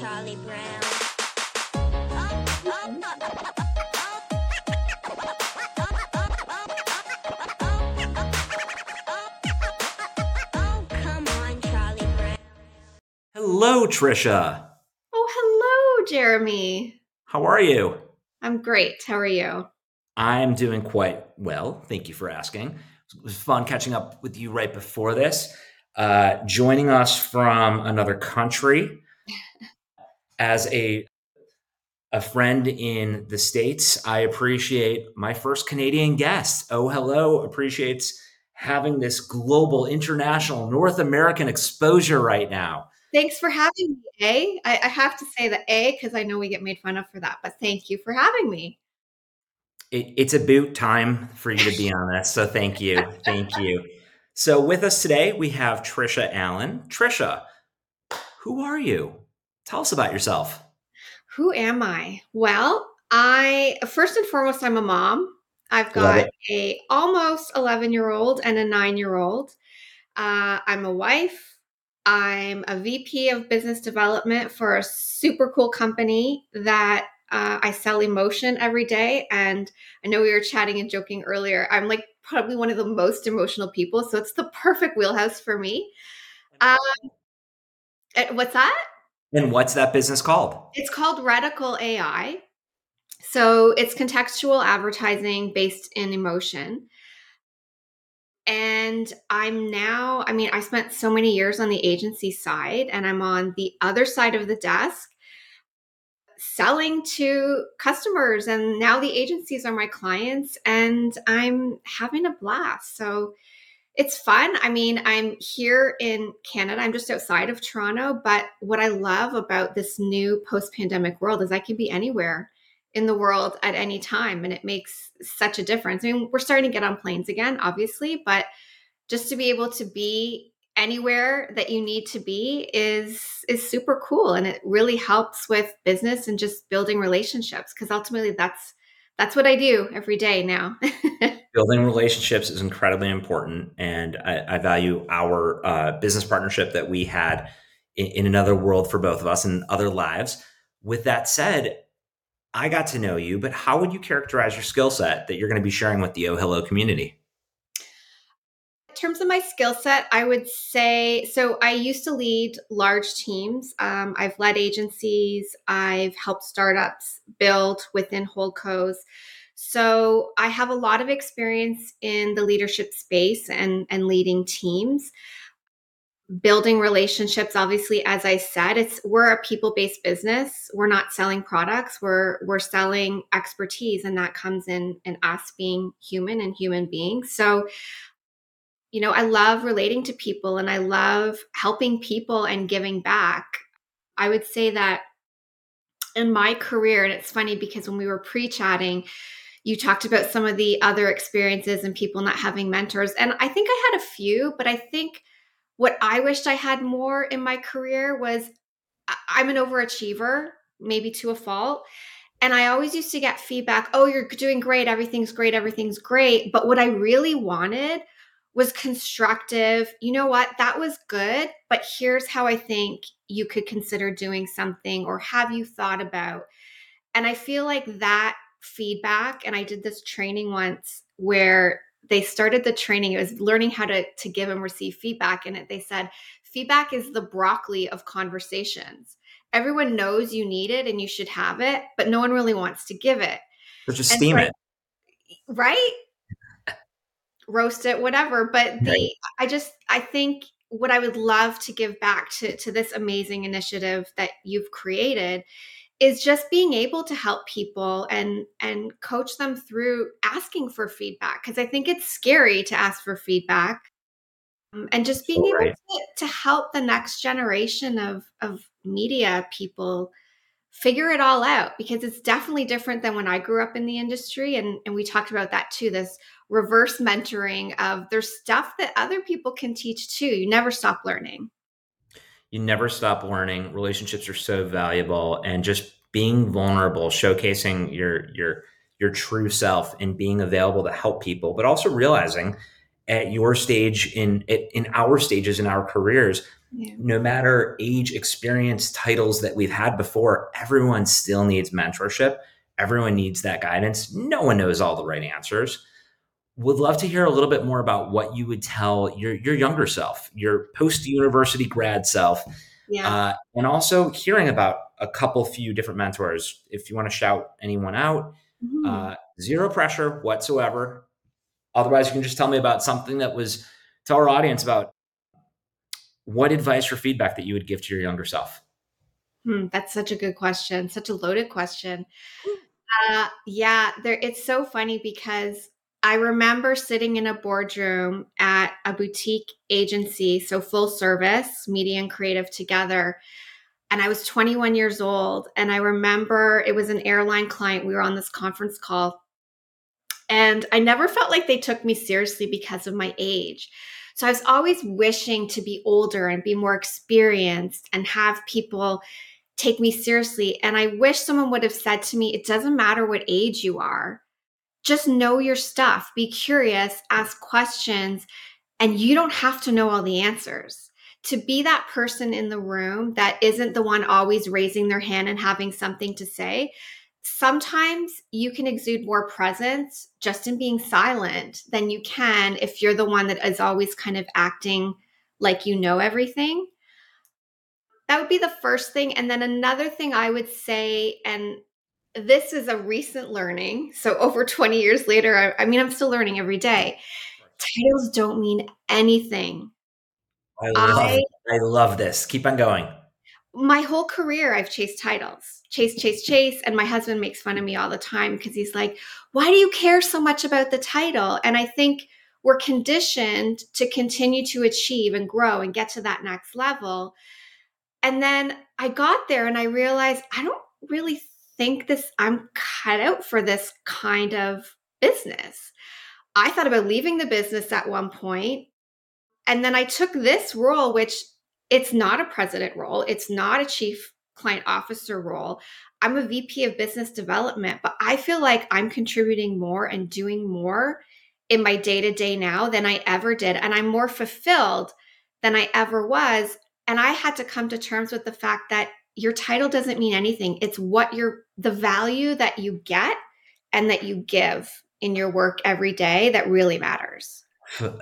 Charlie Brown. Oh, come on, Charlie Brown. Hello, Tricia. Oh, hello, Jeremy. How are you? I'm great. How are you? I'm doing quite well. Thank you for asking. It was fun catching up with you right before this. Uh, joining us from another country as a a friend in the states. I appreciate my first Canadian guest. Oh, hello! Appreciates having this global, international, North American exposure right now. Thanks for having me, A. I, I have to say the A because I know we get made fun of for that, but thank you for having me. It, it's about time for you to be on this. So thank you. Thank you. So with us today, we have Tricia Allen. Tricia, who are you? Tell us about yourself. Who am I? Well, I first and foremost, I'm a mom. I've got a almost 11 year old and a nine year old. Uh, I'm a wife. I'm a VP of business development for a super cool company that uh, I sell emotion every day. And I know we were chatting and joking earlier. I'm like probably one of the most emotional people. So it's the perfect wheelhouse for me. Um, what's that? And what's that business called? It's called Reticle AI. So it's contextual advertising based in emotion. And I'm now, I mean, I spent so many years on the agency side, and I'm on the other side of the desk selling to customers. And now the agencies are my clients, and I'm having a blast. So it's fun. I mean, I'm here in Canada. I'm just outside of Toronto. But what I love about this new post pandemic world is I can be anywhere in the world at any time. And it makes such a difference. I mean, we're starting to get on planes again, obviously, but just to be able to be anywhere that you need to be is is super cool and it really helps with business and just building relationships because ultimately that's that's what I do every day now. Building relationships is incredibly important, and I, I value our uh, business partnership that we had in, in another world for both of us and other lives. With that said, I got to know you, but how would you characterize your skill set that you're going to be sharing with the Oh Hello community? In terms of my skill set, I would say so. I used to lead large teams. Um, I've led agencies. I've helped startups build within holdcos. So I have a lot of experience in the leadership space and and leading teams, building relationships. Obviously, as I said, it's we're a people based business. We're not selling products. We're we're selling expertise, and that comes in in us being human and human beings. So you know, I love relating to people and I love helping people and giving back. I would say that in my career, and it's funny because when we were pre chatting, you talked about some of the other experiences and people not having mentors. And I think I had a few, but I think what I wished I had more in my career was I'm an overachiever, maybe to a fault. And I always used to get feedback oh, you're doing great. Everything's great. Everything's great. But what I really wanted was constructive. You know what? That was good, but here's how I think you could consider doing something or have you thought about. And I feel like that feedback and I did this training once where they started the training it was learning how to to give and receive feedback and it they said feedback is the broccoli of conversations. Everyone knows you need it and you should have it, but no one really wants to give it. So just And steam so I- it. right roast it whatever but the Right. i just i think what i would love to give back to to this amazing initiative that you've created is just being able to help people and and coach them through asking for feedback because i think it's scary to ask for feedback Um, and just being So able right. to, to help the next generation of of media people figure it all out because it's definitely different than when I grew up in the industry. And, and we talked about that too this reverse mentoring of there's stuff that other people can teach too. You never stop learning. You never stop learning. Relationships are so valuable, and just being vulnerable, showcasing your your your true self, and being available to help people, but also realizing at your stage in in our stages in our careers Yeah. no matter age, experience, titles that we've had before, everyone still needs mentorship. Everyone needs that guidance. No one knows all the right answers. Would love to hear a little bit more about what you would tell your your younger self, your post university grad self, Yeah. uh, and also hearing about a couple few different mentors. If you want to shout anyone out, Mhm. uh, zero pressure whatsoever. Otherwise, you can just tell me about something that was tell our audience about what advice or feedback that you would give to your younger self. Hmm, that's such a good question. Such a loaded question. Uh, yeah, there. It's so funny because I remember sitting in a boardroom at a boutique agency, so full service, media and creative together. And I was 21 years old. And I remember it was an airline client. We were on this conference call. And I never felt like they took me seriously because of my age. So I was always wishing to be older and be more experienced and have people take me seriously. And I wish someone would have said to me, it doesn't matter what age you are, just know your stuff, be curious, ask questions, and you don't have to know all the answers. To be that person in the room that isn't the one always raising their hand and having something to say, sometimes you can exude more presence just in being silent than you can if you're the one that is always kind of acting like you know everything that would be the first thing and then another thing i would say and this is a recent learning so over 20 years later i, I mean i'm still learning every day titles don't mean anything I love, I- I love this. Keep on going. my whole career I've chased titles. Chase, chase, chase. And my husband makes fun of me all the time because he's like, why do you care so much about the title? And I think we're conditioned to continue to achieve and grow and get to that next level. And then I got there and I realized I don't really think this, I'm cut out for this kind of business. I thought about leaving the business at one point, And then I took this role, which it's not a president role, it's not a chief client officer role. I'm a VP of business development, but I feel like I'm contributing more and doing more in my day to day now than I ever did. And I'm more fulfilled than I ever was. And I had to come to terms with the fact that your title doesn't mean anything. It's what you're, the value that you get and that you give in your work every day that really matters.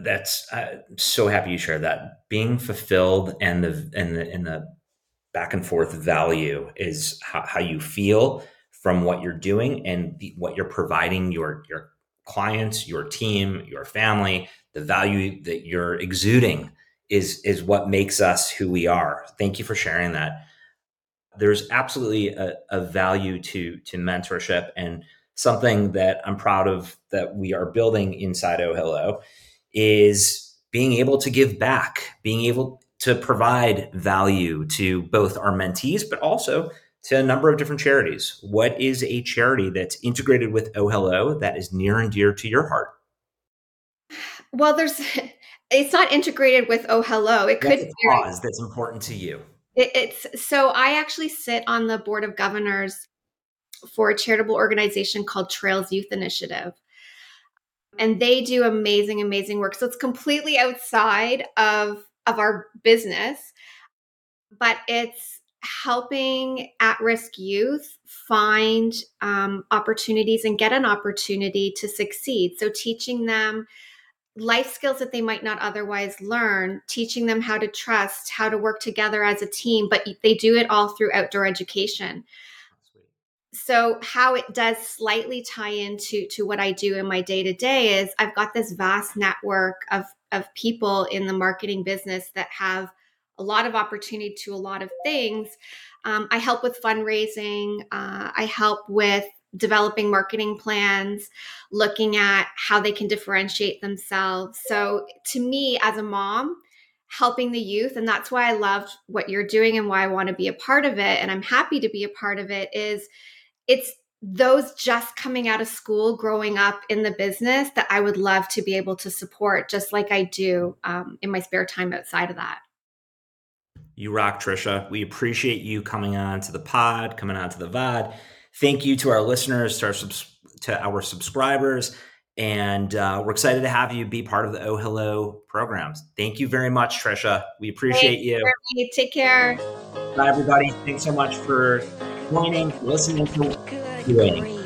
That's I'm so happy you shared that. Being fulfilled and the and the and the back and forth value is how, how you feel from what you're doing and the, what you're providing your your clients, your team, your family. The value that you're exuding is is what makes us who we are. Thank you for sharing that. There's absolutely a, a value to to mentorship and something that I'm proud of that we are building inside Oh Hello is being able to give back, being able to provide value to both our mentees, but also to a number of different charities. What is a charity that's integrated with Oh Hello that is near and dear to your heart? Well, there's it's not integrated with Oh Hello. It could What's a cause that's important to you? It, it's so I actually sit on the board of governors for a charitable organization called Trails Youth Initiative. And they do amazing, amazing work. So it's completely outside of of our business, but it's helping at-risk youth find um, opportunities and get an opportunity to succeed. So teaching them life skills that they might not otherwise learn, teaching them how to trust, how to work together as a team, but they do it all through outdoor education. So how it does slightly tie into to what I do in my day to day is I've got this vast network of of people in the marketing business that have a lot of opportunity to a lot of things. Um, I help with fundraising. Uh, I help with developing marketing plans, looking at how they can differentiate themselves. So, to me, as a mom, helping the youth, and that's why I love what you're doing and why I want to be a part of it, and I'm happy to be a part of it, is it's those just coming out of school, growing up in the business that I would love to be able to support, just like I do um, in my spare time outside of that. You rock, Tricia. We appreciate you coming on to the pod, coming on to the VOD. Thank you to our listeners, to our, subs- to our subscribers, And uh, we're excited to have you be part of the Oh Hello programs. Thank you very much, Tricia. We appreciate Thanks, you. Jeremy. Take care. Bye, everybody. Thanks so much for joining, listening to Good.